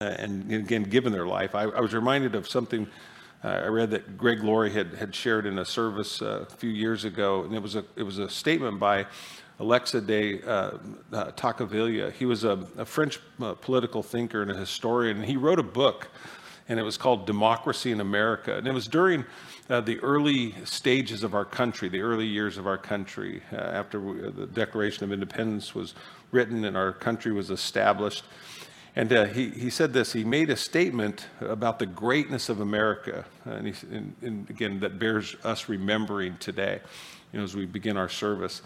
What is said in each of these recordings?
uh, and again, given their life. I, I was reminded of something uh, I read that Greg Laurie had, had shared in a service uh, a few years ago, and it was a, it was a statement by Alexis de uh, uh, Tocqueville. He was a, a French uh, political thinker and a historian, and he wrote a book, and it was called Democracy in America. And it was during the early stages of our country, the early years of our country, after we, the Declaration of Independence was written and our country was established. And uh, he, he said this he made a statement about the greatness of America, and, he, and, and again, that bears us remembering today you know, as we begin our service.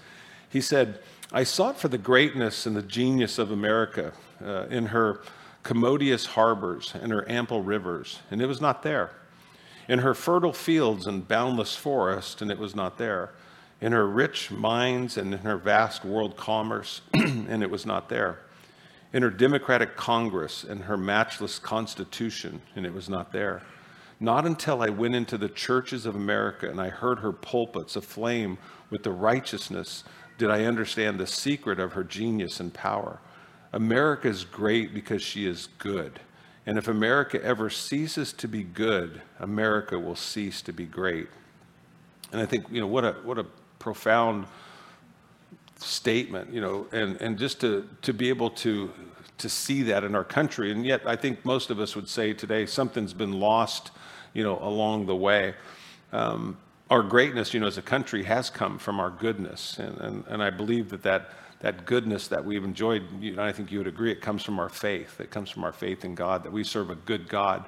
He said, I sought for the greatness and the genius of America uh, in her commodious harbors and her ample rivers, and it was not there. In her fertile fields and boundless forests, and it was not there. In her rich mines and in her vast world commerce, and it was not there. In her democratic Congress and her matchless Constitution, and it was not there. Not until I went into the churches of America and I heard her pulpits aflame with the righteousness did I understand the secret of her genius and power. America is great because she is good. And if America ever ceases to be good, America will cease to be great. And I think, you know, what a, what a profound statement, you know, and, and just to, to be able to, to see that in our country. And yet, I think most of us would say today something's been lost, you know, along the way. Um, our greatness, you know, as a country has come from our goodness. And, and, and I believe that, that that goodness that we've enjoyed, you know, I think you would agree, it comes from our faith. It comes from our faith in God, that we serve a good God.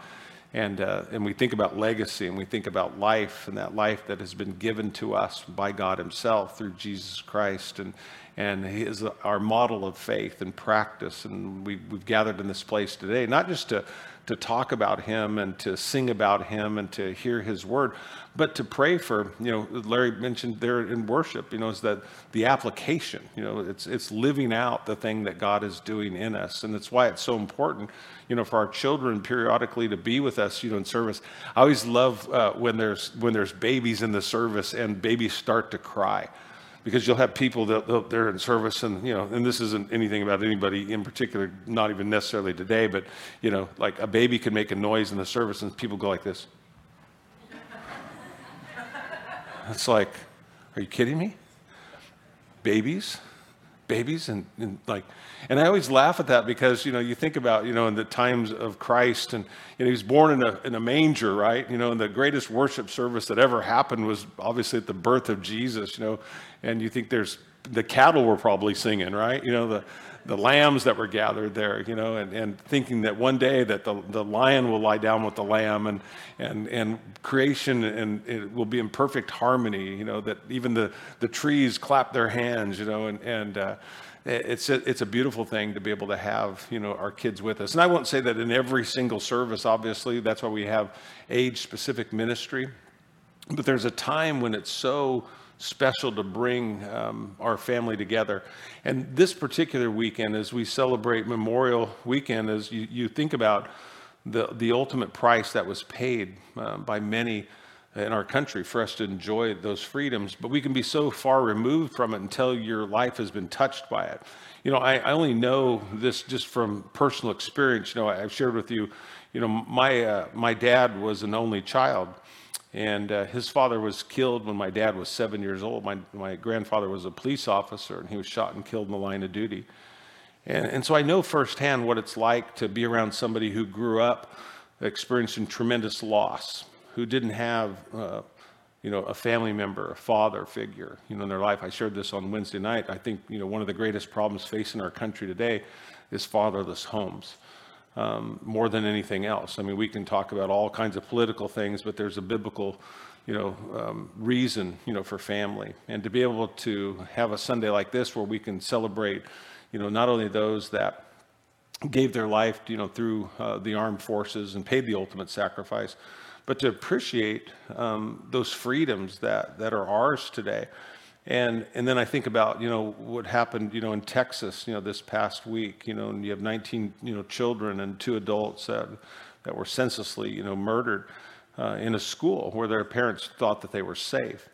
And, uh, and we think about legacy and we think about life and that life that has been given to us by God Himself through Jesus Christ. And, and He is our model of faith and practice. And we, we've gathered in this place today, not just to to talk about him and to sing about him and to hear his word, but to pray for, you know, Larry mentioned there in worship, you know, is that the application, you know, it's, it's living out the thing that God is doing in us. And that's why it's so important, you know, for our children periodically to be with us, you know, in service. I always love uh, when there's, when there's babies in the service and babies start to cry because you'll have people that they're in service and you know and this isn't anything about anybody in particular not even necessarily today but you know like a baby can make a noise in the service and people go like this. It's like are you kidding me? Babies babies and, and, like and i always laugh at that because you know you think about you know in the times of christ and you know he was born in a, in a manger right? You know and the greatest worship service that ever happened was obviously at the birth of jesus you know? And you think there's the cattle were probably singing right? You know the the lambs that were gathered there, you know, and, and thinking that one day that the, the lion will lie down with the lamb and, and, and creation and it will be in perfect harmony, you know, that even the, the trees clap their hands, you know, and, and uh, it's a, it's a beautiful thing to be able to have, you know, our kids with us. And I won't say that in every single service, obviously, that's why we have age-specific ministry. But there's a time when it's so special to bring um, our family together. And this particular weekend, as we celebrate Memorial Weekend, as you, you think about the, the ultimate price that was paid uh, by many in our country for us to enjoy those freedoms, but we can be so far removed from it until your life has been touched by it. You know, I, I only know this just from personal experience. You know, I've shared with you, you know, my, uh, my dad was an only child. And uh, his father was killed when my dad was seven years old. My, my grandfather was a police officer, and he was shot and killed in the line of duty. And, and so I know firsthand what it's like to be around somebody who grew up experiencing tremendous loss, who didn't have, uh, you know, a family member, a father figure, you know, in their life. I shared this on Wednesday night. I think, you know, one of the greatest problems facing our country today is fatherless homes um, more than anything else. I mean, we can talk about all kinds of political things, but there's a biblical, you know, um, reason, you know, for family. And to be able to have a Sunday like this where we can celebrate, you know, not only those that gave their life, you know, through uh, the armed forces and paid the ultimate sacrifice, but to appreciate um, those freedoms that, that are ours today. And, and then I think about, you know, what happened, you know, in Texas, you know, this past week, you know, and you have 19, you know, children and two adults that, that were senselessly, you know, murdered uh, in a school where their parents thought that they were safe.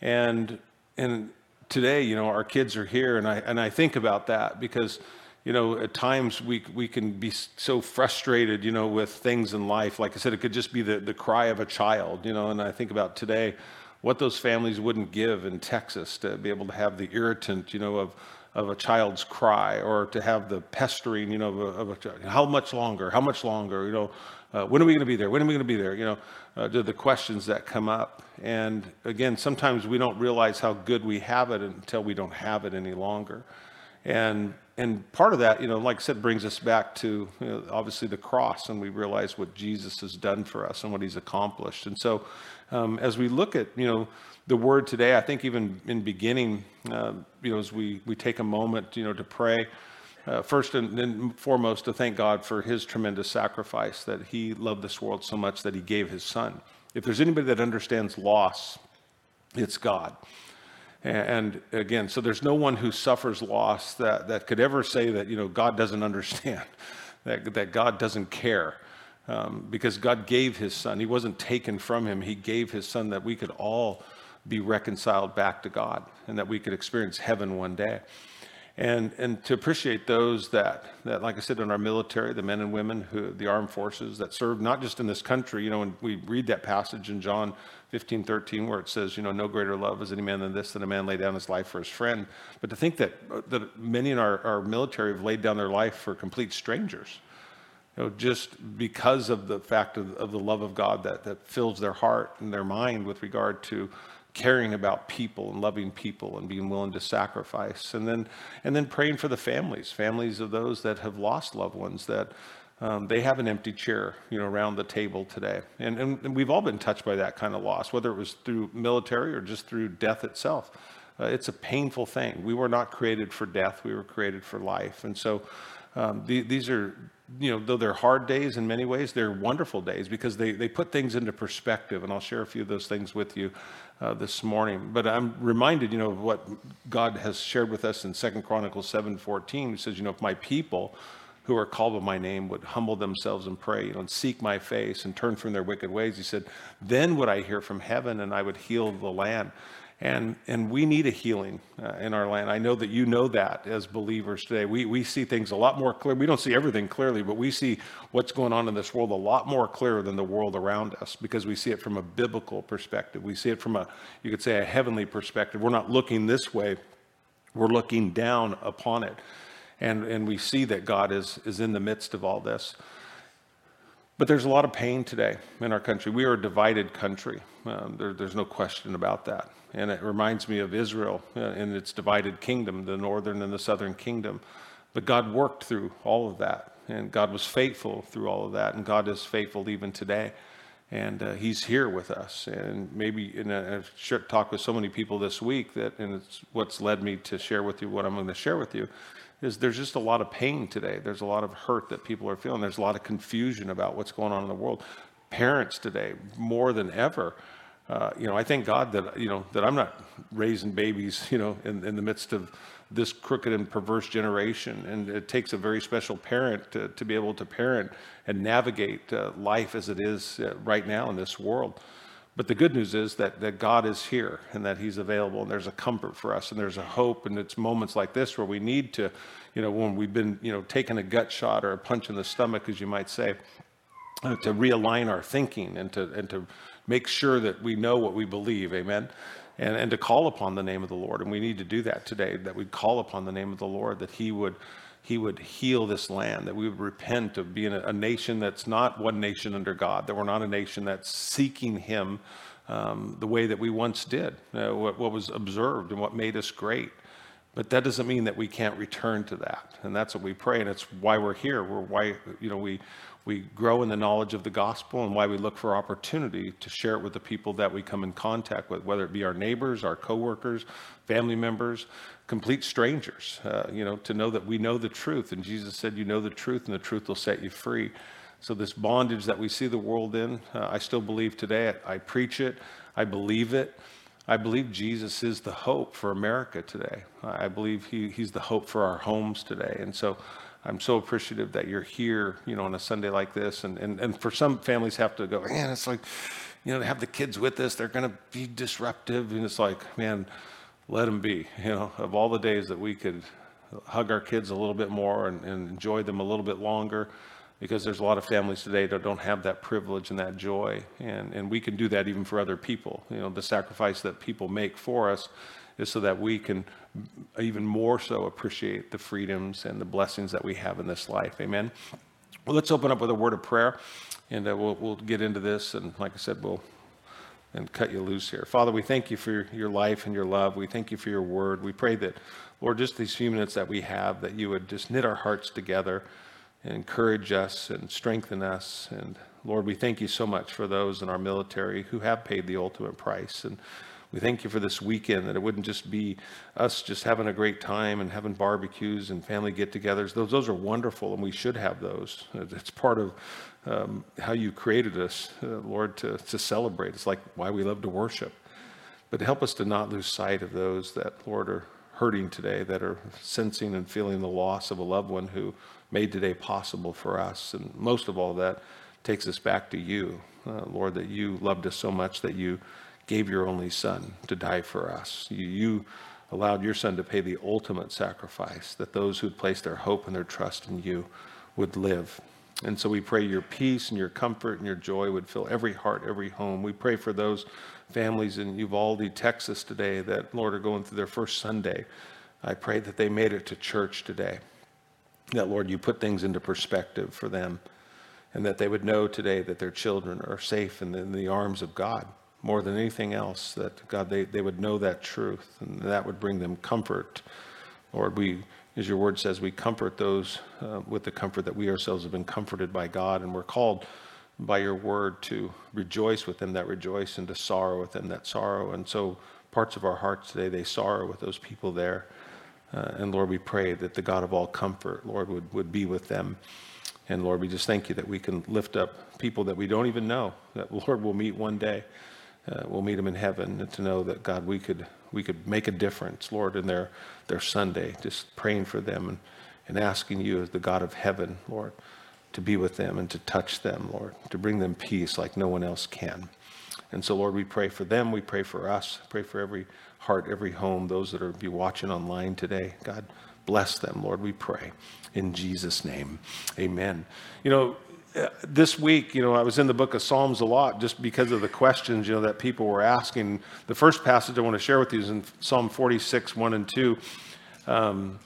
And, and today, you know, our kids are here and I, and I think about that because, you know, at times we, we can be so frustrated, you know, with things in life. Like I said, it could just be the, the cry of a child, you know, and I think about today what those families wouldn't give in Texas to be able to have the irritant, you know, of, of a child's cry or to have the pestering, you know, of a, of a child. How much longer? How much longer? You know, uh, when are we going to be there? When are we going to be there? You know, uh, the questions that come up. And again, sometimes we don't realize how good we have it until we don't have it any longer. And and part of that, you know, like I said, brings us back to you know, obviously the cross, and we realize what Jesus has done for us and what He's accomplished. And so, um, as we look at you know the Word today, I think even in beginning, uh, you know, as we we take a moment, you know, to pray. Uh, first and then foremost, to thank God for His tremendous sacrifice that He loved this world so much that He gave His Son. If there's anybody that understands loss, it's God. And again, so there's no one who suffers loss that, that could ever say that, you know, God doesn't understand, that, that God doesn't care. Um, because God gave his son. He wasn't taken from him. He gave his son that we could all be reconciled back to God and that we could experience heaven one day and and to appreciate those that that like I said in our military, the men and women who the armed forces that serve not just in this country. You know, when we read that passage in John 15, 13, where it says, you know, no greater love is any man than this, than a man lay down his life for his friend. But to think that that many in our, our military have laid down their life for complete strangers. Know, just because of the fact of, of the love of God that, that fills their heart and their mind with regard to caring about people and loving people and being willing to sacrifice. And then and then praying for the families families of those that have lost loved ones that um, they have an empty chair you know around the table today. And, and, and, we've all been touched by that kind of loss whether it was through military or just through death itself. Uh, it's a painful thing. We were not created for death. We were created for life. And so um, the, these are you know, though they're hard days in many ways, they're wonderful days because they, they put things into perspective. And I'll share a few of those things with you uh, this morning. But I'm reminded, you know, of what God has shared with us in Second Chronicles 7:14. He says, you know, if my people who are called by my name would humble themselves and pray, you know, and seek my face and turn from their wicked ways, he said, then would I hear from heaven and I would heal the land. And, and we need a healing uh, in our land. I know that you know that as believers today. We, we see things a lot more clear. We don't see everything clearly, but we see what's going on in this world a lot more clear than the world around us because we see it from a biblical perspective. We see it from a, you could say, a heavenly perspective. We're not looking this way, we're looking down upon it. And, and we see that God is, is in the midst of all this. But there's a lot of pain today in our country. We are a divided country. Um, there, there's no question about that. And it reminds me of Israel uh, in its divided kingdom, the northern and the southern kingdom. But God worked through all of that. And God was faithful through all of that. And God is faithful even today. And uh, He's here with us. And maybe in a, I've talked with so many people this week that, and it's what's led me to share with you what I'm going to share with you, is there's just a lot of pain today. There's a lot of hurt that people are feeling. There's a lot of confusion about what's going on in the world. Parents today, more than ever, uh, you know, I thank God that you know that I'm not raising babies, you know, in, in the midst of this crooked and perverse generation. And it takes a very special parent to, to be able to parent and navigate uh, life as it is uh, right now in this world. But the good news is that, that God is here and that He's available, and there's a comfort for us, and there's a hope. And it's moments like this where we need to, you know, when we've been, you know, taking a gut shot or a punch in the stomach, as you might say, uh, to realign our thinking and to, and to make sure that we know what we believe. Amen. And, and to call upon the name of the Lord. And we need to do that today, that we call upon the name of the Lord, that He would he would heal this land, that we would repent of being a, a nation that's not one nation under God, that we're not a nation that's seeking Him um, the way that we once did, uh, what, what was observed and what made us great. But that doesn't mean that we can't return to that. And that's what we pray. And it's why we're here. We're why, you know, we, we grow in the knowledge of the gospel and why we look for opportunity to share it with the people that we come in contact with, whether it be our neighbors, our coworkers, family members, complete strangers, uh, you know, to know that we know the truth. And Jesus said, You know the truth, and the truth will set you free. So, this bondage that we see the world in, uh, I still believe today. I, I preach it, I believe it. I believe Jesus is the hope for America today. I believe he, He's the hope for our homes today. And so, I'm so appreciative that you're here, you know, on a Sunday like this. And, and, and for some families have to go, man, it's like, you know, to have the kids with us, they're going to be disruptive. And it's like, man, let them be, you know, of all the days that we could hug our kids a little bit more and, and enjoy them a little bit longer because there's a lot of families today that don't have that privilege and that joy. And, and we can do that even for other people. You know, the sacrifice that people make for us is so that we can even more so appreciate the freedoms and the blessings that we have in this life. Amen. Well, let's open up with a word of prayer and uh, we'll, we'll get into this. And like I said, we'll and cut you loose here. Father, we thank you for your, life and your love. We thank you for your word. We pray that, Lord, just these few minutes that we have, that you would just knit our hearts together and encourage us and strengthen us. And Lord, we thank you so much for those in our military who have paid the ultimate price. And we thank you for this weekend, that it wouldn't just be us just having a great time and having barbecues and family get togethers. Those, those are wonderful, and we should have those. It's part of um, how you created us, uh, Lord, to, to celebrate. It's like why we love to worship. But help us to not lose sight of those that, Lord, are hurting today, that are sensing and feeling the loss of a loved one who made today possible for us. And most of all, that takes us back to you, uh, Lord, that you loved us so much that you gave your only son to die for us. You, you allowed your son to pay the ultimate sacrifice, that those who'd placed their hope and their trust in you would live. And so we pray your peace and your comfort and your joy would fill every heart, every home. We pray for those families in Uvalde, Texas today that, Lord, are going through their first Sunday. I pray that they made it to church today that, Lord, you put things into perspective for them and that they would know today that their children are safe the, in the arms of God more than anything else, that God, they, they would know that truth and that would bring them comfort. Lord, we, as your word says, we comfort those uh, with the comfort that we ourselves have been comforted by God, and we're called by your word to rejoice with them that rejoice and to sorrow with them that sorrow. And so, parts of our hearts today, they sorrow with those people there. Uh, and Lord, we pray that the God of all comfort, Lord, would, would be with them. And Lord, we just thank you that we can lift up people that we don't even know, that Lord will meet one day. Uh, we'll meet them in heaven to know that God, we could, we could make a difference, Lord, in their, their Sunday, just praying for them and, and asking you as the God of heaven, Lord, to be with them and to touch them, Lord, to bring them peace like no one else can. And so, Lord, we pray for them. We pray for us. Pray for every heart, every home, those that are be watching online today. God, bless them, Lord, we pray. In Jesus' name, amen. You know, this week, you know, I was in the book of Psalms a lot just because of the questions, you know, that people were asking. The first passage I want to share with you is in Psalm 46, 1 and 2. Um,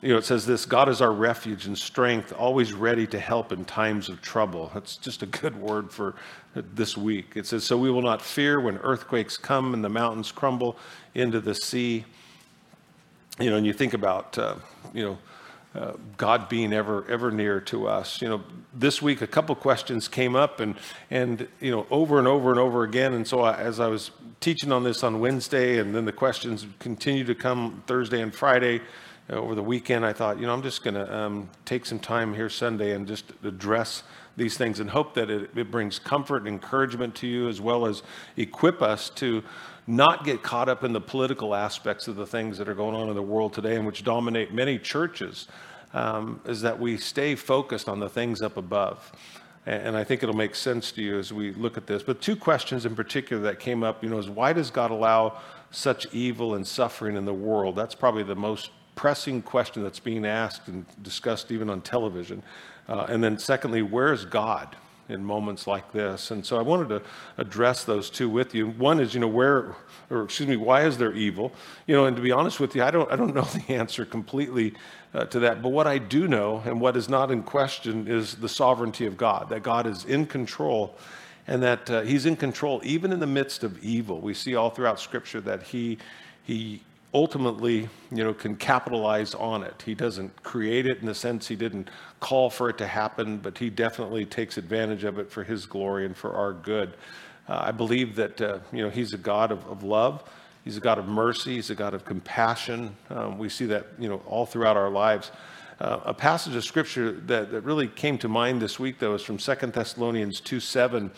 you know, it says this God is our refuge and strength, always ready to help in times of trouble. That's just a good word for this week. It says, So we will not fear when earthquakes come and the mountains crumble into the sea. You know, and you think about, uh, you know, uh, God being ever ever near to us. You know, this week a couple questions came up, and and you know over and over and over again. And so I, as I was teaching on this on Wednesday, and then the questions continue to come Thursday and Friday over the weekend, I thought, you know, I'm just going to um, take some time here Sunday and just address these things and hope that it, it brings comfort and encouragement to you as well as equip us to not get caught up in the political aspects of the things that are going on in the world today and which dominate many churches um, is that we stay focused on the things up above and I think it'll make sense to you as we look at this. But two questions in particular that came up, you know, is why does God allow such evil and suffering in the world? That's probably the most pressing question that's being asked and discussed even on television. Uh, and then, secondly, where is God in moments like this? And so I wanted to address those two with you. One is, you know, where, or excuse me, why is there evil? You know, and to be honest with you, I don't, I don't know the answer completely uh, to that. But what I do know, and what is not in question, is the sovereignty of God, that God is in control and that uh, he's in control even in the midst of evil. We see all throughout Scripture that he, he ultimately, you know, can capitalize on it. He doesn't create it in the sense he didn't call for it to happen, but he definitely takes advantage of it for his glory and for our good. Uh, I believe that, uh, you know, he's a God of, of, love. He's a God of mercy. He's a God of compassion. Um, we see that, you know, all throughout our lives. Uh, a passage of scripture that, that really came to mind this week, though, is from 2 Thessalonians 2 7,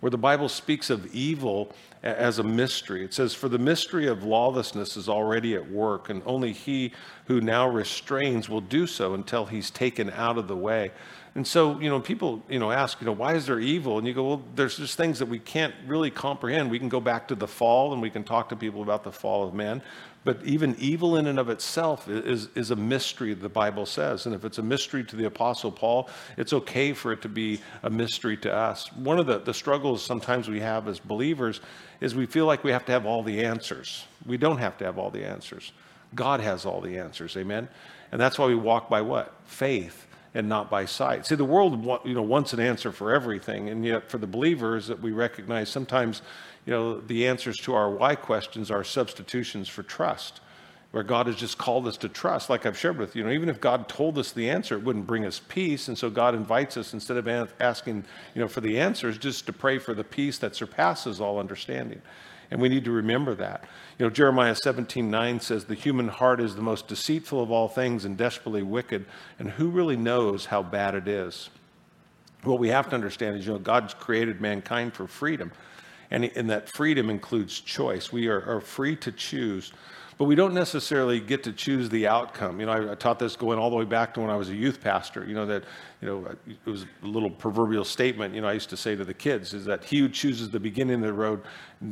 where the Bible speaks of evil as a mystery. It says, For the mystery of lawlessness is already at work, and only he who now restrains will do so until he's taken out of the way. And so, you know, people, you know, ask, you know, why is there evil? And you go, well, there's just things that we can't really comprehend. We can go back to the fall and we can talk to people about the fall of man. But even evil in and of itself is, is a mystery, the Bible says. And if it's a mystery to the Apostle Paul, it's okay for it to be a mystery to us. One of the, the struggles sometimes we have as believers is we feel like we have to have all the answers. We don't have to have all the answers. God has all the answers, amen? And that's why we walk by what? Faith and not by sight. See, the world you know, wants an answer for everything, and yet for the believers that we recognize sometimes you know, the answers to our why questions are substitutions for trust, where God has just called us to trust, like I've shared with you. you know, even if God told us the answer, it wouldn't bring us peace, and so God invites us instead of asking you know, for the answers, just to pray for the peace that surpasses all understanding. And we need to remember that. You know, Jeremiah 17, 9 says, The human heart is the most deceitful of all things and desperately wicked. And who really knows how bad it is? What we have to understand is, you know, God's created mankind for freedom. And, and that freedom includes choice. We are, are free to choose but we don't necessarily get to choose the outcome. You know, I, I, taught this going all the way back to when I was a youth pastor. You know that, you know, it was a little proverbial statement. You know, I used to say to the kids is that he who chooses the beginning of the road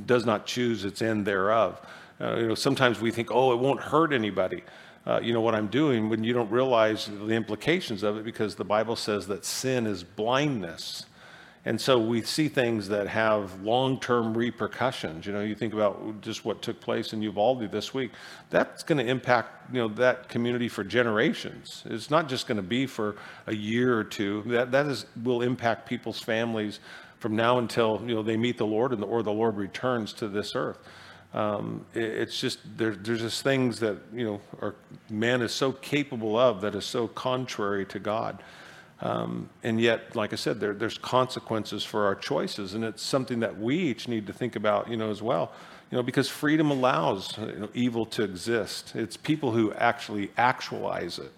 does not choose its end thereof. Uh, you know, sometimes we think, oh, it won't hurt anybody. Uh, you know what I'm doing when you don't realize the implications of it because the Bible says that sin is blindness. And so we see things that have long term repercussions. You know, you think about just what took place in Uvalde this week. That's going to impact, you know, that community for generations. It's not just going to be for a year or two. That, that is, will impact people's families from now until, you know, they meet the Lord and the, or the Lord returns to this earth. Um, it, it's just, there, there's just things that, you know, are, man is so capable of that is so contrary to God. Um, and yet, like I said, there, there's consequences for our choices, and it's something that we each need to think about, you know, as well. You know, because freedom allows you know, evil to exist. It's people who actually actualize it.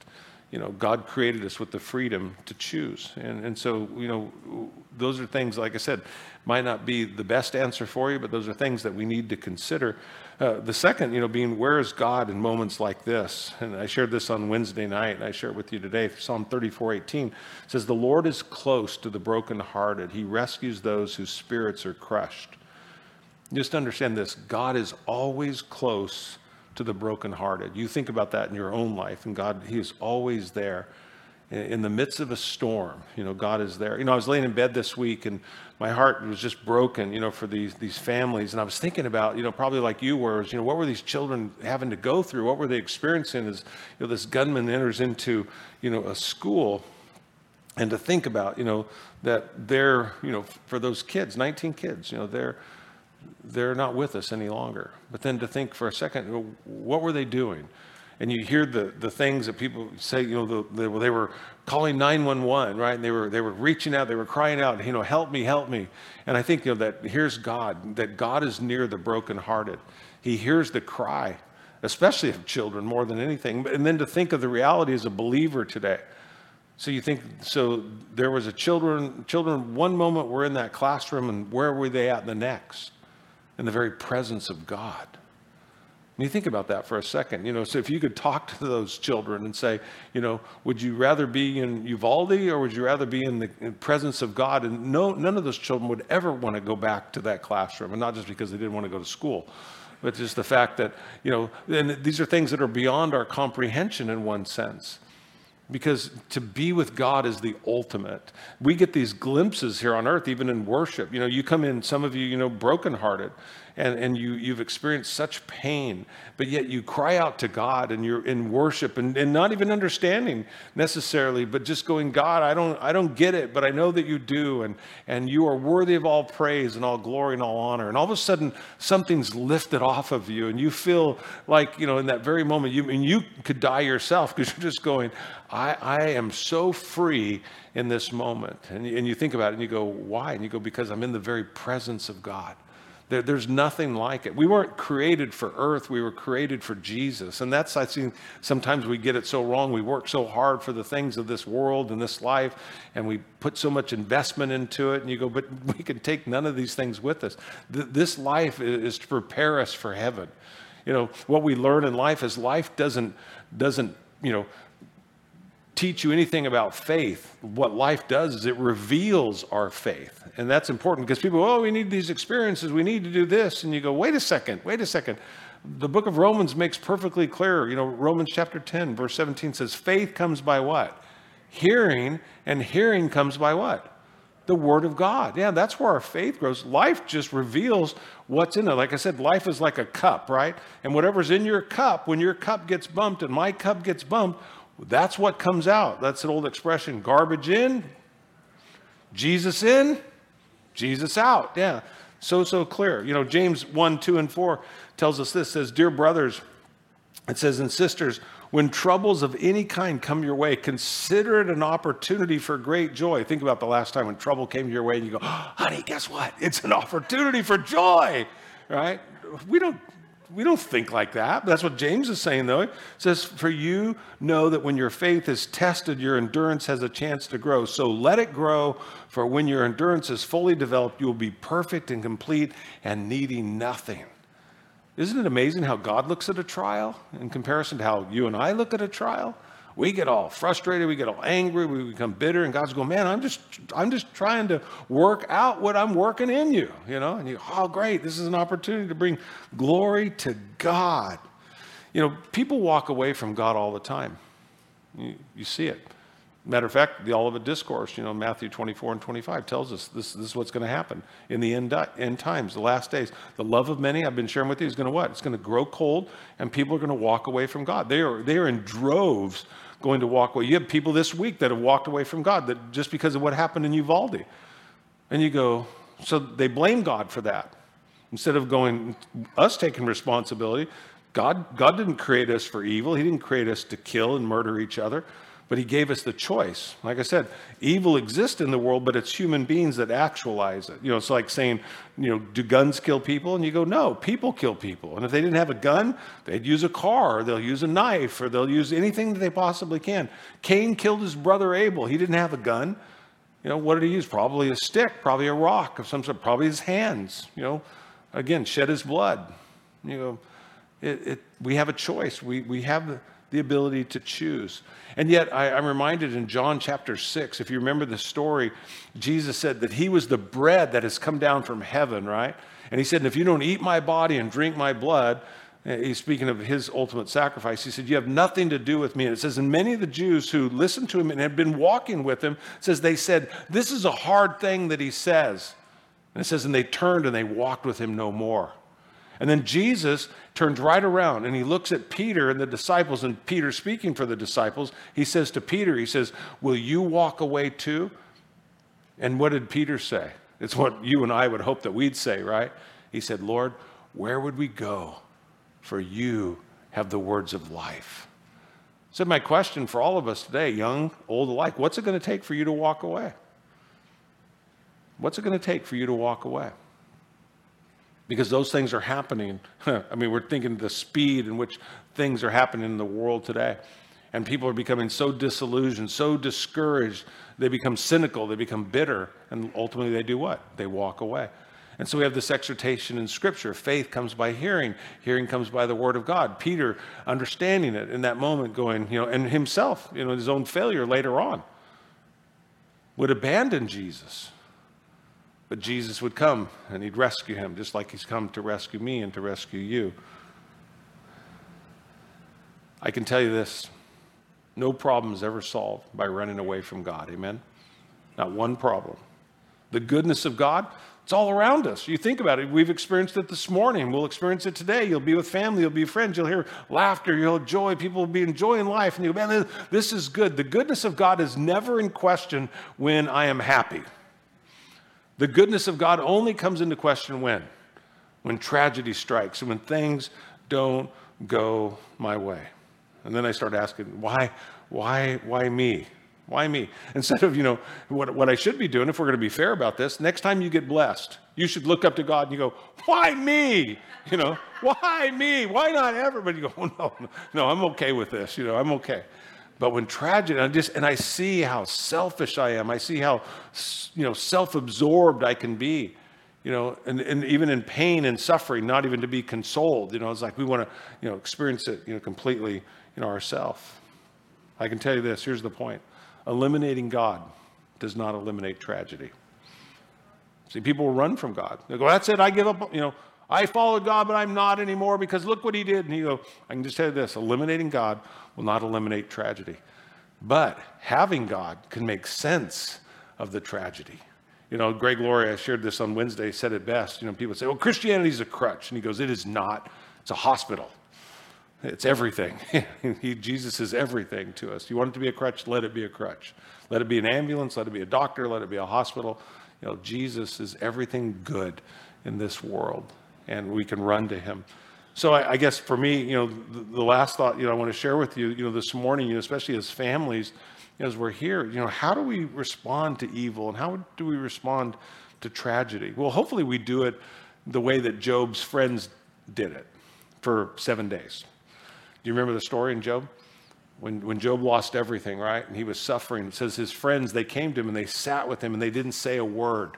You know, God created us with the freedom to choose, and and so you know, those are things. Like I said, might not be the best answer for you, but those are things that we need to consider. Uh, the second, you know, being where is God in moments like this? And I shared this on Wednesday night, and I share it with you today. Psalm 34 18 says, The Lord is close to the brokenhearted, He rescues those whose spirits are crushed. Just understand this God is always close to the brokenhearted. You think about that in your own life, and God, He is always there in the midst of a storm. You know, God is there. You know, I was laying in bed this week and my heart was just broken, you know, for these, these families. And I was thinking about, you know, probably like you were, you know, what were these children having to go through? What were they experiencing as, you know, this gunman enters into, you know, a school and to think about, you know, that they're, you know, for those kids, 19 kids, you know, they're, they're not with us any longer. But then to think for a second, what were they doing? And you hear the, the things that people say, you know, the, the, they were calling 911, right? And they were, they were reaching out, they were crying out, you know, help me, help me. And I think, you know, that here's God, that God is near the brokenhearted. He hears the cry, especially of children more than anything. And then to think of the reality as a believer today. So you think, so there was a children, children, one moment were in that classroom and where were they at the next? In the very presence of God. And you think about that for a second. You know, so if you could talk to those children and say, you know, would you rather be in Uvalde or would you rather be in the presence of God? And no, none of those children would ever want to go back to that classroom, and not just because they didn't want to go to school, but just the fact that, you know, and these are things that are beyond our comprehension in one sense because to be with God is the ultimate. We get these glimpses here on earth, even in worship. You know, you come in, some of you, you know, brokenhearted, and, and you, you've experienced such pain, but yet you cry out to God and you're in worship and, and not even understanding necessarily, but just going, God, I don't, I don't get it, but I know that you do, and, and you are worthy of all praise and all glory and all honor. And all of a sudden, something's lifted off of you, and you feel like, you know, in that very moment, you, and you could die yourself because you're just going, I, I am so free in this moment. And, and you think about it and you go, why? And you go, because I'm in the very presence of God There, there's nothing like it. We weren't created for earth, we were created for Jesus. And that's, I think, sometimes we get it so wrong. We work so hard for the things of this world and this life, and we put so much investment into it. And you go, but we can take none of these things with us. Th- this life is to prepare us for heaven. You know, what we learn in life is life doesn't, doesn't, you know, teach you anything about faith. What life does is it reveals our faith. And that's important because people, oh, we need these experiences, we need to do this. And you go, wait a second, wait a second. The book of Romans makes perfectly clear, you know, Romans chapter 10, verse 17 says, faith comes by what? Hearing, and hearing comes by what? The Word of God. Yeah, that's where our faith grows. Life just reveals what's in it. Like I said, life is like a cup, right? And whatever's in your cup, when your cup gets bumped and my cup gets bumped, that's what comes out. That's an old expression garbage in, Jesus in, Jesus out. Yeah, so, so clear. You know, James 1, 2, and 4 tells us this says, Dear brothers, it says, and sisters, when troubles of any kind come your way, consider it an opportunity for great joy. Think about the last time when trouble came your way and you go, oh, honey, guess what? It's an opportunity for joy, right? We don't we don't think like that. That's what James is saying, though. It says, For you know that when your faith is tested, your endurance has a chance to grow. So let it grow, for when your endurance is fully developed, you will be perfect and complete and needing nothing. Isn't it amazing how God looks at a trial in comparison to how you and I look at a trial? We get all frustrated, we get all angry, we become bitter, and God's going, man, I'm just, I'm just trying to work out what I'm working in you, you know? And you, oh, great, this is an opportunity to bring glory to God. You know, people walk away from God all the time. You, you see it. Matter of fact, the Olivet Discourse, you know, Matthew 24 and 25 tells us this, this is what's going to happen in the end, end times, the last days. The love of many, I've been sharing with you, is going to what? It's going to grow cold, and people are going to walk away from God. They are, they are in droves going to walk away. You have people this week that have walked away from God that just because of what happened in Uvalde. And you go, so they blame God for that. Instead of going, us taking responsibility, God, God didn't create us for evil. He didn't create us to kill and murder each other but he gave us the choice. Like I said, evil exists in the world, but it's human beings that actualize it. You know, it's like saying, you know, do guns kill people? And you go, no, people kill people. And if they didn't have a gun, they'd use a car, or they'll use a knife, or they'll use anything that they possibly can. Cain killed his brother Abel. He didn't have a gun. You know, what did he use? Probably a stick, probably a rock of some sort, probably his hands. You know, again, shed his blood. You know, it, it, we have a choice. We, we have the ability to choose. And yet, I, am reminded in John chapter 6, if you remember the story, Jesus said that he was the bread that has come down from heaven, right? And he said, if you don't eat my body and drink my blood, eh, he's speaking of his ultimate sacrifice. He said, You have nothing to do with me. And it says, And many of the Jews who listened to him and had been walking with him, says they said, This is a hard thing that he says. And it says, And they turned and they walked with him no more. And then Jesus turns right around and he looks at Peter and the disciples, and Peter speaking for the disciples, he says to Peter, he says, Will you walk away too? And what did Peter say? It's what you and I would hope that we'd say, right? He said, Lord, where would we go? For you have the words of life. So, my question for all of us today, young, old alike, what's it going to take for you to walk away? What's it going to take for you to walk away? Because those things are happening. I mean, we're thinking the speed in which things are happening in the world today. And people are becoming so disillusioned, so discouraged, they become cynical, they become bitter, and ultimately they do what? They walk away. And so we have this exhortation in Scripture faith comes by hearing, hearing comes by the Word of God. Peter understanding it in that moment, going, you know, and himself, you know, his own failure later on, would abandon Jesus but Jesus would come and he'd rescue him, just like he's come to rescue me and to rescue you. I can tell you this no problem is ever solved by running away from God. Amen? Not one problem. The goodness of God, it's all around us. You think about it. We've experienced it this morning. We'll experience it today. You'll be with family. You'll be friends. You'll hear laughter. You'll joy. People will be enjoying life. And you'll man, this is good. The goodness of God is never in question when I am happy. The goodness of God only comes into question when? When tragedy strikes and when things don't go my way. And then I start asking, why, why, why me? Why me? Instead of, you know, what, what I should be doing, if we're going to be fair about this, next time you get blessed, You should look up to God and you go, why me? You know, why me? Why not everybody? You go, oh, no, no, no, I'm okay with this. You know, I'm okay. But when tragedy, I just, and I see how selfish I am. I see how, you know, self-absorbed I can be, you know, and, and even in pain and suffering, not even to be consoled. You know, it's like we want to, you know, experience it, you know, completely, you know, ourselves. I can tell you this, here's the point. Eliminating God does not eliminate tragedy. See, people run from God. They go, that's it, I give up, you know, I followed God, but I'm not anymore because look what he did. And you go, I can just tell you this eliminating God will not eliminate tragedy. But having God can make sense of the tragedy. You know, Greg Laurie, I shared this on Wednesday, said it best. You know, people say, well, Christianity is a crutch. And he goes, it is not. It's a hospital. It's everything. he, Jesus is everything to us. You want it to be a crutch? Let it be a crutch. Let it be an ambulance. Let it be a doctor. Let it be a hospital. You know, Jesus is everything good in this world and we can run to him. So I, I guess for me, you know, the, the, last thought, you know, I want to share with you, you know, this morning, you know, especially as families, as we're here, you know, how do we respond to evil and how do we respond to tragedy? Well, hopefully we do it the way that Job's friends did it for seven days. Do you remember the story in Job? When, when Job lost everything, right? And he was suffering. It says his friends, they came to him and they sat with him and they didn't say a word.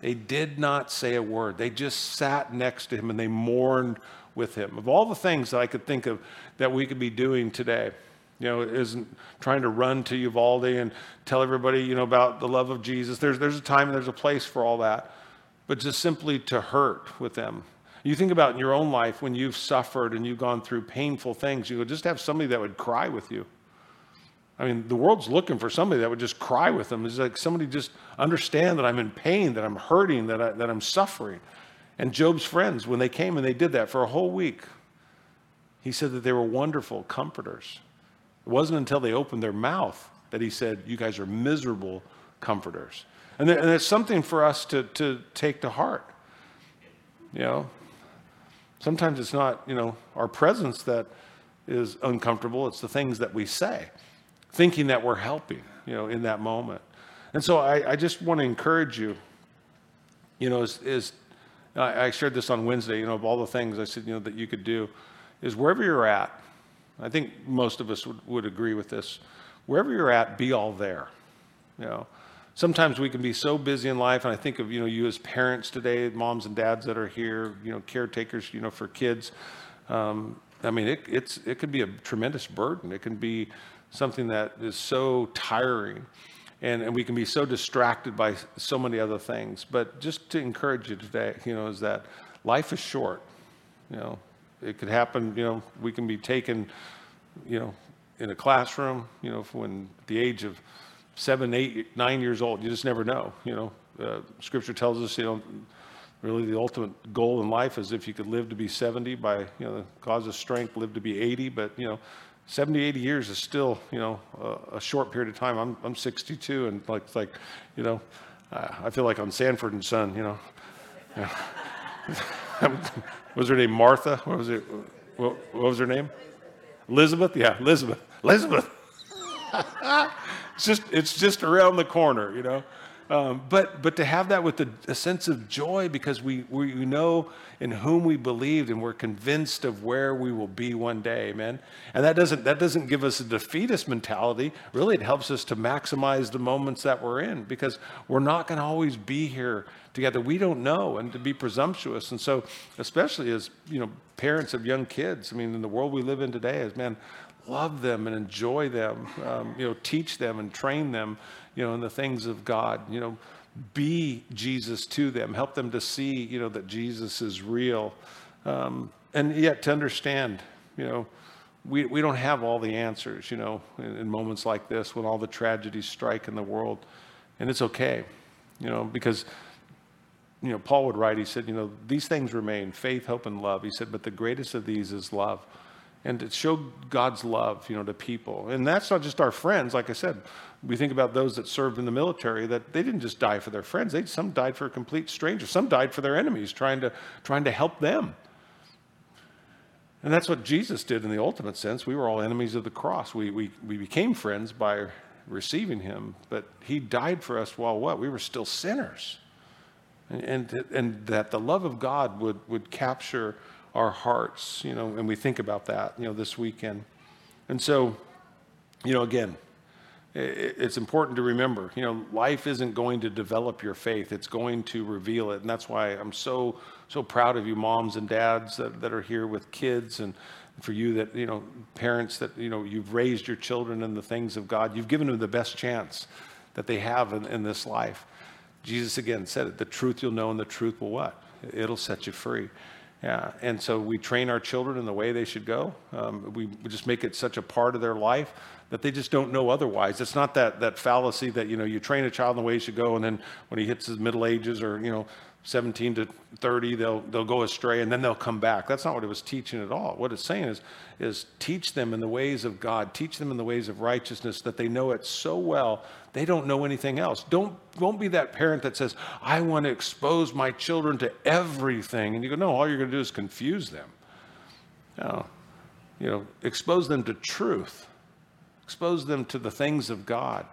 They did not say a word. They just sat next to him and they mourned with him. Of all the things that I could think of that we could be doing today, you know, isn't trying to run to Uvalde and tell everybody, you know, about the love of Jesus. There's, there's a time and there's a place for all that. But just simply to hurt with them. You think about in your own life when you've suffered and you've gone through painful things, you would just have somebody that would cry with you. I mean, the world's looking for somebody that would just cry with them. It's like somebody just understand that I'm in pain, that I'm hurting, that, I, that I'm suffering. And Job's friends, when they came and they did that for a whole week, he said that they were wonderful comforters. It wasn't until they opened their mouth that he said, You guys are miserable comforters. And, there, and it's something for us to, to take to heart. You know, sometimes it's not, you know, our presence that is uncomfortable, it's the things that we say thinking that we're helping, you know, in that moment. And so I, I just want to encourage you, you know, is, is I shared this on Wednesday, you know, of all the things I said, you know, that you could do, is wherever you're at, I think most of us would, would agree with this, wherever you're at, be all there, you know. Sometimes we can be so busy in life, and I think of, you know, you as parents today, moms and dads that are here, you know, caretakers, you know, for kids. Um, I mean, it, it's, it could be a tremendous burden. It can be something that is so tiring. And, and we can be so distracted by so many other things. But just to encourage you today, you know, is that life is short. You know, it could happen, you know, we can be taken, you know, in a classroom, you know, when the age of seven, eight, nine years old, you just never know. You know, uh, scripture tells us, you know, really the ultimate goal in life is if you could live to be 70 by, you know, the cause of strength, live to be 80. But, you know, 70, 80 years is still, you know, a, a short period of time. I'm, I'm 62 and like, like, you know, I feel like I'm Sanford and Son, you know. Yeah. was her name Martha? What was it? What, what was her name? Elizabeth? Yeah, Elizabeth. Elizabeth. it's just, it's just around the corner, you know. Um, but, but to have that with a, a, sense of joy because we, we know in whom we believed and we're convinced of where we will be one day, amen? And that doesn't, that doesn't give us a defeatist mentality. Really, it helps us to maximize the moments that we're in because we're not going to always be here together. We don't know and to be presumptuous. And so, especially as, you know, parents of young kids, I mean, in the world we live in today, is man, love them and enjoy them, um, you know, teach them and train them you know, in the things of God. You know, be Jesus to them. Help them to see, you know, that Jesus is real. Um, and yet to understand, you know, we, we don't have all the answers, you know, in, in moments like this when all the tragedies strike in the world. And it's okay, you know, because you know, Paul would write, he said, you know, these things remain faith, hope, and love. He said, but the greatest of these is love. And to show God's love, you know, to people. And that's not just our friends. Like I said, we think about those that served in the military that they didn't just die for their friends. They some died for a complete stranger. Some died for their enemies trying to trying to help them. And that's what jesus did in the ultimate sense. We were all enemies of the cross. We we, we became friends by receiving him but he died for us while what? We were still sinners. And, and, and that the love of God would, would capture our hearts, you know, and we think about that, you know, this weekend. And so, you know, again, it's important to remember, you know, life isn't going to develop your faith. It's going to reveal it. And that's why I'm so, so proud of you moms and dads that, that are here with kids and for you that, you know, parents that, you know, you've raised your children in the things of God. You've given them the best chance that they have in, in this life. Jesus again said it, the truth you'll know and the truth will what? It'll set you free. Yeah, and so we train our children in the way they should go. Um, we just make it such a part of their life that they just don't know otherwise. It's not that that fallacy that you know you train a child in the way he should go, and then when he hits his middle ages or you know 17 to 30, they'll, they'll go astray and then they'll come back. That's not what it was teaching at all. What it's saying is, is teach them in the ways of God, teach them in the ways of righteousness that they know it so well, they don't know anything else. Don't, don't be that parent that says, I want to expose my children to everything. And you go, no, all you're going to do is confuse them. No, you know, expose them to truth, expose them to the things of God,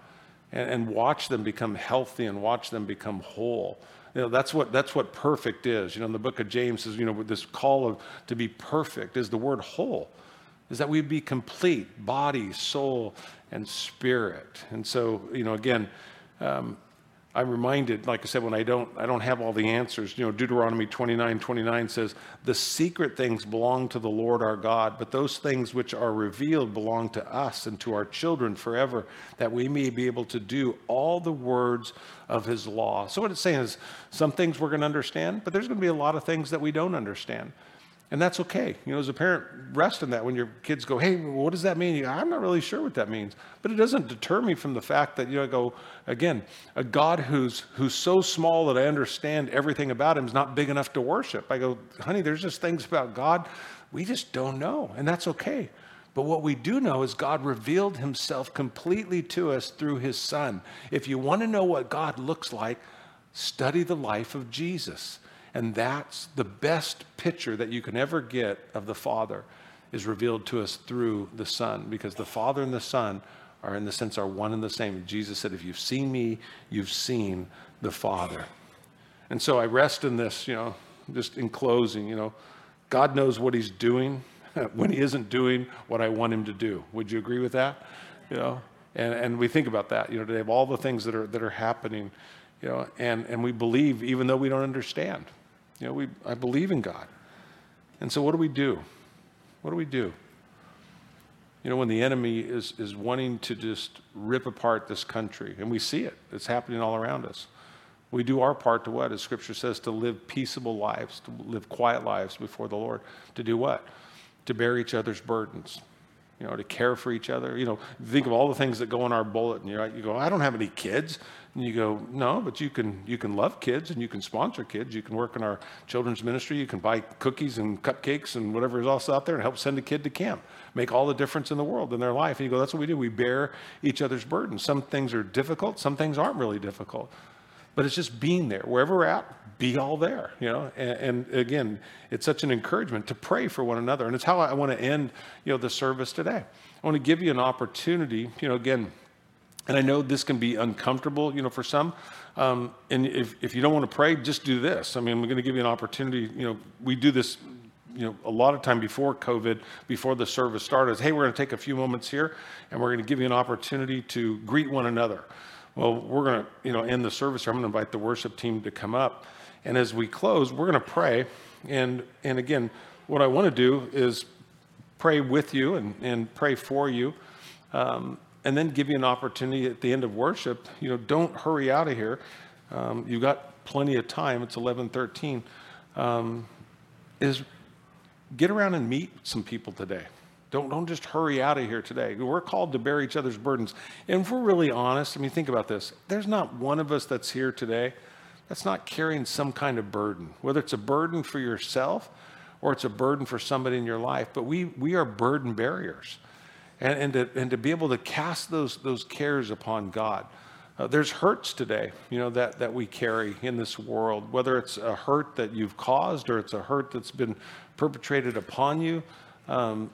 and, and watch them become healthy and watch them become whole. You know, that's what, that's what perfect is. You know, in the book of James says, you know, this call of to be perfect is the word whole, is that we be complete, body, soul, and spirit. And so, you know, again, um, I'm reminded, like I said, when I don't, I don't have all the answers. You know, Deuteronomy 29, 29 says, the secret things belong to the Lord our God, but those things which are revealed belong to us and to our children forever, that we may be able to do all the words of his law. So what it's saying is some things we're going to understand, but there's going to be a lot of things that we don't understand. And that's okay. You know, as a parent, rest in that when your kids go, hey, what does that mean? Go, I'm not really sure what that means. But it doesn't deter me from the fact that, you know, I go, again, a God who's, who's so small that I understand everything about him is not big enough to worship. I go, honey, there's just things about God we just don't know. And that's okay. But what we do know is God revealed himself completely to us through his son. If you want to know what God looks like, study the life of Jesus. And that's the best picture that you can ever get of the Father is revealed to us through the Son, because the Father and the Son are, in the sense, are one and the same. Jesus said, If you've seen me, you've seen the Father. And so I rest in this, you know, just in closing, you know, God knows what He's doing when He isn't doing what I want Him to do. Would you agree with that? You know, and, and we think about that, you know, today of all the things that are, that are happening, you know, and, and we believe even though we don't understand. You know, we, I believe in God. And so what do we do? What do we do? You know, when the enemy is, is wanting to just rip apart this country, and we see it, it's happening all around us. We do our part to what? As scripture says, to live peaceable lives, to live quiet lives before the Lord. To do what? To bear each other's burdens, you know, to care for each other. You know, think of all the things that go in our bulletin. You're right, you go, I don't have any kids. And you go, no, but you can you can love kids and you can sponsor kids. You can work in our children's ministry. You can buy cookies and cupcakes and whatever is else out there and help send a kid to camp. Make all the difference in the world in their life. And you go, that's what we do. We bear each other's burdens. Some things are difficult. Some things aren't really difficult. But it's just being there. Wherever we're at, be all there, you know. And, and, again, it's such an encouragement to pray for one another. And it's how I want to end, you know, the service today. I want to give you an opportunity, you know, again, and I know this can be uncomfortable, you know, for some. Um, and if, if you don't want to pray, just do this. I mean, we're going to give you an opportunity. You know, we do this, you know, a lot of time before COVID, before the service started. Hey, we're going to take a few moments here, and we're going to give you an opportunity to greet one another. Well, we're going to, you know, end the service. I'm going to invite the worship team to come up, and as we close, we're going to pray. And and again, what I want to do is pray with you and and pray for you, um, and then give you an opportunity at the end of worship. You know, don't hurry out of here. Um, you've got plenty of time. It's 11:13. Um, is get around and meet some people today. Don't, don't just hurry out of here today. We're called to bear each other's burdens. And if we're really honest, I mean, think about this. There's not one of us that's here today that's not carrying some kind of burden, whether it's a burden for yourself or it's a burden for somebody in your life. But we, we are burden barriers. And, and, to, and to be able to cast those, those cares upon God. Uh, there's hurts today, you know, that, that we carry in this world, whether it's a hurt that you've caused or it's a hurt that's been perpetrated upon you. Um,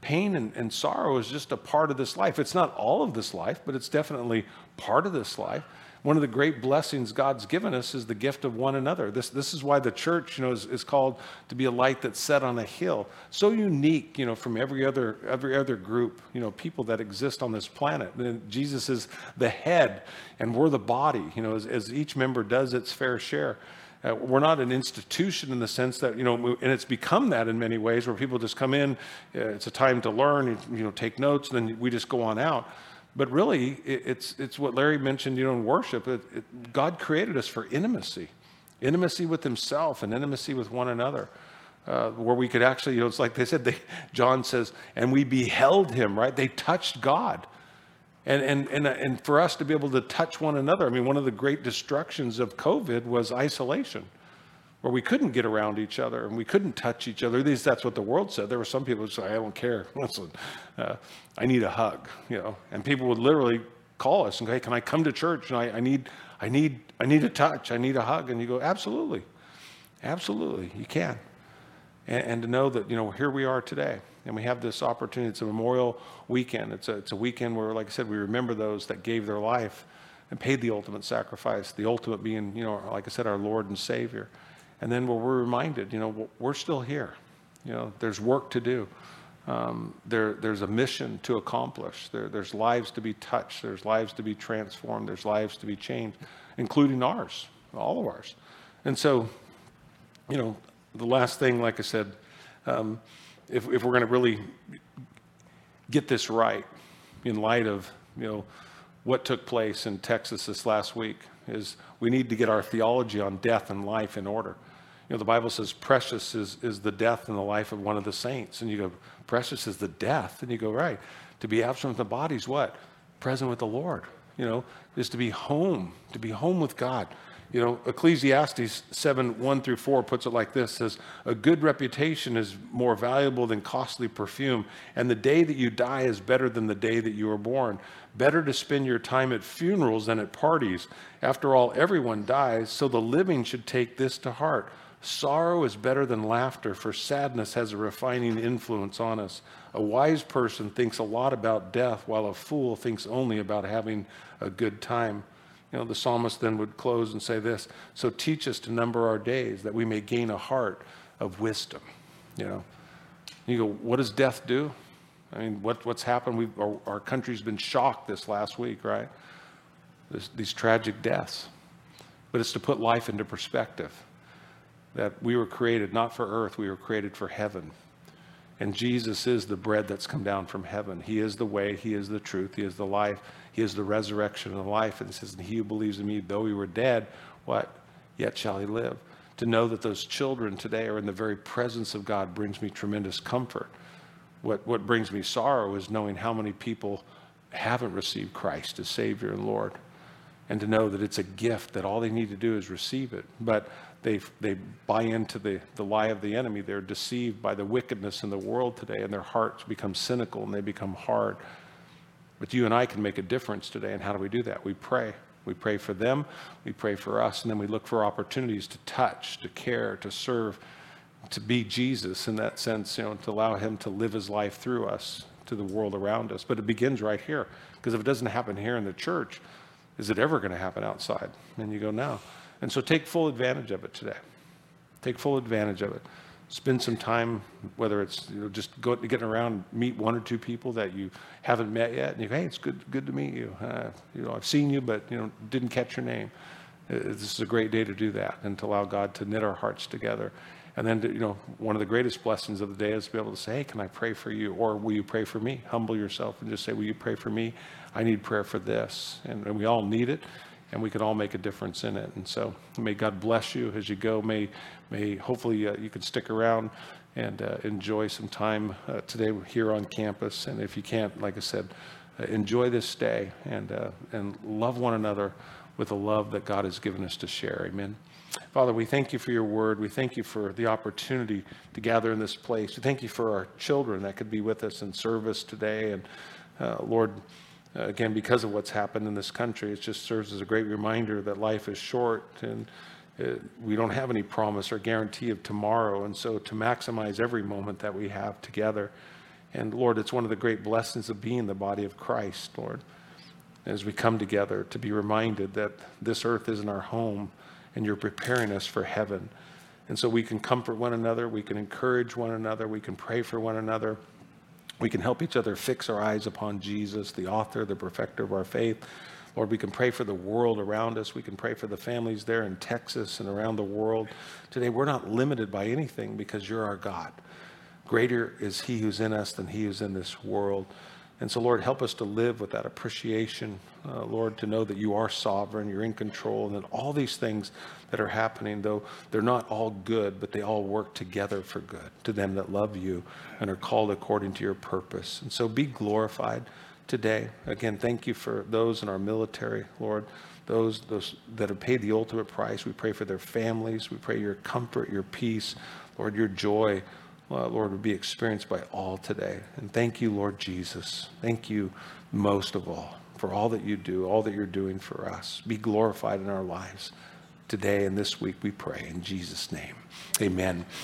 pain and, and sorrow is just a part of this life. It's not all of this life, but it's definitely part of this life. One of the great blessings God's given us is the gift of one another. This, this is why the church, you know, is, is called to be a light that's set on a hill. So unique, you know, from every other, every other group, you know, people that exist on this planet. And Jesus is the head and we're the body, you know, as, as each member does its fair share. Uh, we're not an institution in the sense that, you know, and it's become that in many ways where people just come in, uh, it's a time to learn, you know, take notes, and then we just go on out. But really, it, it's, it's what Larry mentioned, you know, in worship. It, it, God created us for intimacy, intimacy with himself and intimacy with one another. Uh, where we could actually, you know, it's like they said, they, John says, and we beheld him, right? They touched God. And, and, and, and for us to be able to touch one another, I mean, one of the great destructions of COVID was isolation, where we couldn't get around each other and we couldn't touch each other. At least that's what the world said. There were some people who said, I don't care. Listen, uh, I need a hug, you know. And people would literally call us and go, hey, can I come to church? And I, I, need, I, need, I need a touch. I need a hug. And you go, absolutely. Absolutely. You can. And, and to know that, you know, here we are today and we have this opportunity. It's a memorial weekend. It's a, it's a weekend where, like I said, we remember those that gave their life and paid the ultimate sacrifice, the ultimate being, you know, like I said, our Lord and Savior. And then we're reminded, you know, we're still here. You know, there's work to do. Um, there, there's a mission to accomplish. There, there's lives to be touched. There's lives to be transformed. There's lives to be changed, including ours, all of ours. And so, you know, the last thing, like I said, um, if, if we're going to really get this right in light of, you know, what took place in Texas this last week is we need to get our theology on death and life in order. You know, the Bible says precious is, is the death and the life of one of the saints. And you go, precious is the death. And you go, right. To be absent from the body is what? Present with the Lord. You know, is to be home, to be home with God. You know, Ecclesiastes 7 1 through 4 puts it like this says, A good reputation is more valuable than costly perfume, and the day that you die is better than the day that you were born. Better to spend your time at funerals than at parties. After all, everyone dies, so the living should take this to heart. Sorrow is better than laughter, for sadness has a refining influence on us. A wise person thinks a lot about death, while a fool thinks only about having a good time. You know, the psalmist then would close and say this So teach us to number our days that we may gain a heart of wisdom. You know, you go, what does death do? I mean, what, what's happened? we our, our, country's been shocked this last week, right? This, these tragic deaths. But it's to put life into perspective that we were created not for earth, we were created for heaven. And Jesus is the bread that's come down from heaven. He is the way, He is the truth, He is the life, He is the resurrection and the life. And it says, and He who believes in me, though he were dead, what? Yet shall he live. To know that those children today are in the very presence of God brings me tremendous comfort. What, what brings me sorrow is knowing how many people haven't received Christ as Savior and Lord. And to know that it's a gift that all they need to do is receive it. But they, they buy into the, the lie of the enemy. They're deceived by the wickedness in the world today, and their hearts become cynical and they become hard. But you and I can make a difference today. And how do we do that? We pray. We pray for them, we pray for us, and then we look for opportunities to touch, to care, to serve, to be Jesus in that sense, you know, to allow him to live his life through us to the world around us. But it begins right here. Because if it doesn't happen here in the church, is it ever going to happen outside? And you go, no. And so take full advantage of it today. Take full advantage of it. Spend some time, whether it's you know, just go, getting around, meet one or two people that you haven't met yet, and you go, hey, it's good, good to meet you. Uh, you know, I've seen you, but you know, didn't catch your name. Uh, this is a great day to do that and to allow God to knit our hearts together. And then, to, you know, one of the greatest blessings of the day is to be able to say, hey, can I pray for you? Or will you pray for me? Humble yourself and just say, will you pray for me? I need prayer for this. And, and we all need it and we can all make a difference in it. And so may God bless you as you go. May, may hopefully uh, you can stick around and uh, enjoy some time uh, today here on campus. And if you can't, like I said, uh, enjoy this day and, uh, and love one another with the love that God has given us to share. Amen. Father, we thank you for your word. We thank you for the opportunity to gather in this place. We thank you for our children that could be with us in service today. And uh, Lord, again, because of what's happened in this country, it just serves as a great reminder that life is short and uh, we don't have any promise or guarantee of tomorrow. And so to maximize every moment that we have together. And Lord, it's one of the great blessings of being the body of Christ, Lord. as we come together to be reminded that this earth isn't our home and you're preparing us for heaven. And so we can comfort one another, we can encourage one another, we can pray for one another. We can help each other fix our eyes upon Jesus, the author, the perfecter of our faith. Lord, we can pray for the world around us. We can pray for the families there in Texas and around the world. Today, we're not limited by anything because you're our God. Greater is He who's in us than He who's in this world. And so, Lord, help us to live with that appreciation, uh, Lord, to know that you are sovereign, you're in control, and that all these things that are happening, though they're not all good, but they all work together for good to them that love you and are called according to your purpose. And so be glorified today. Again, thank you for those in our military, Lord, those, those that have paid the ultimate price. We pray for their families. We pray your comfort, your peace, Lord, your joy Uh, Lord, would be experienced by all today. And thank you, Lord Jesus. Thank you most of all for all that you do, all that you're doing for us. Be glorified in our lives today and this week, we pray in Jesus' name. Amen.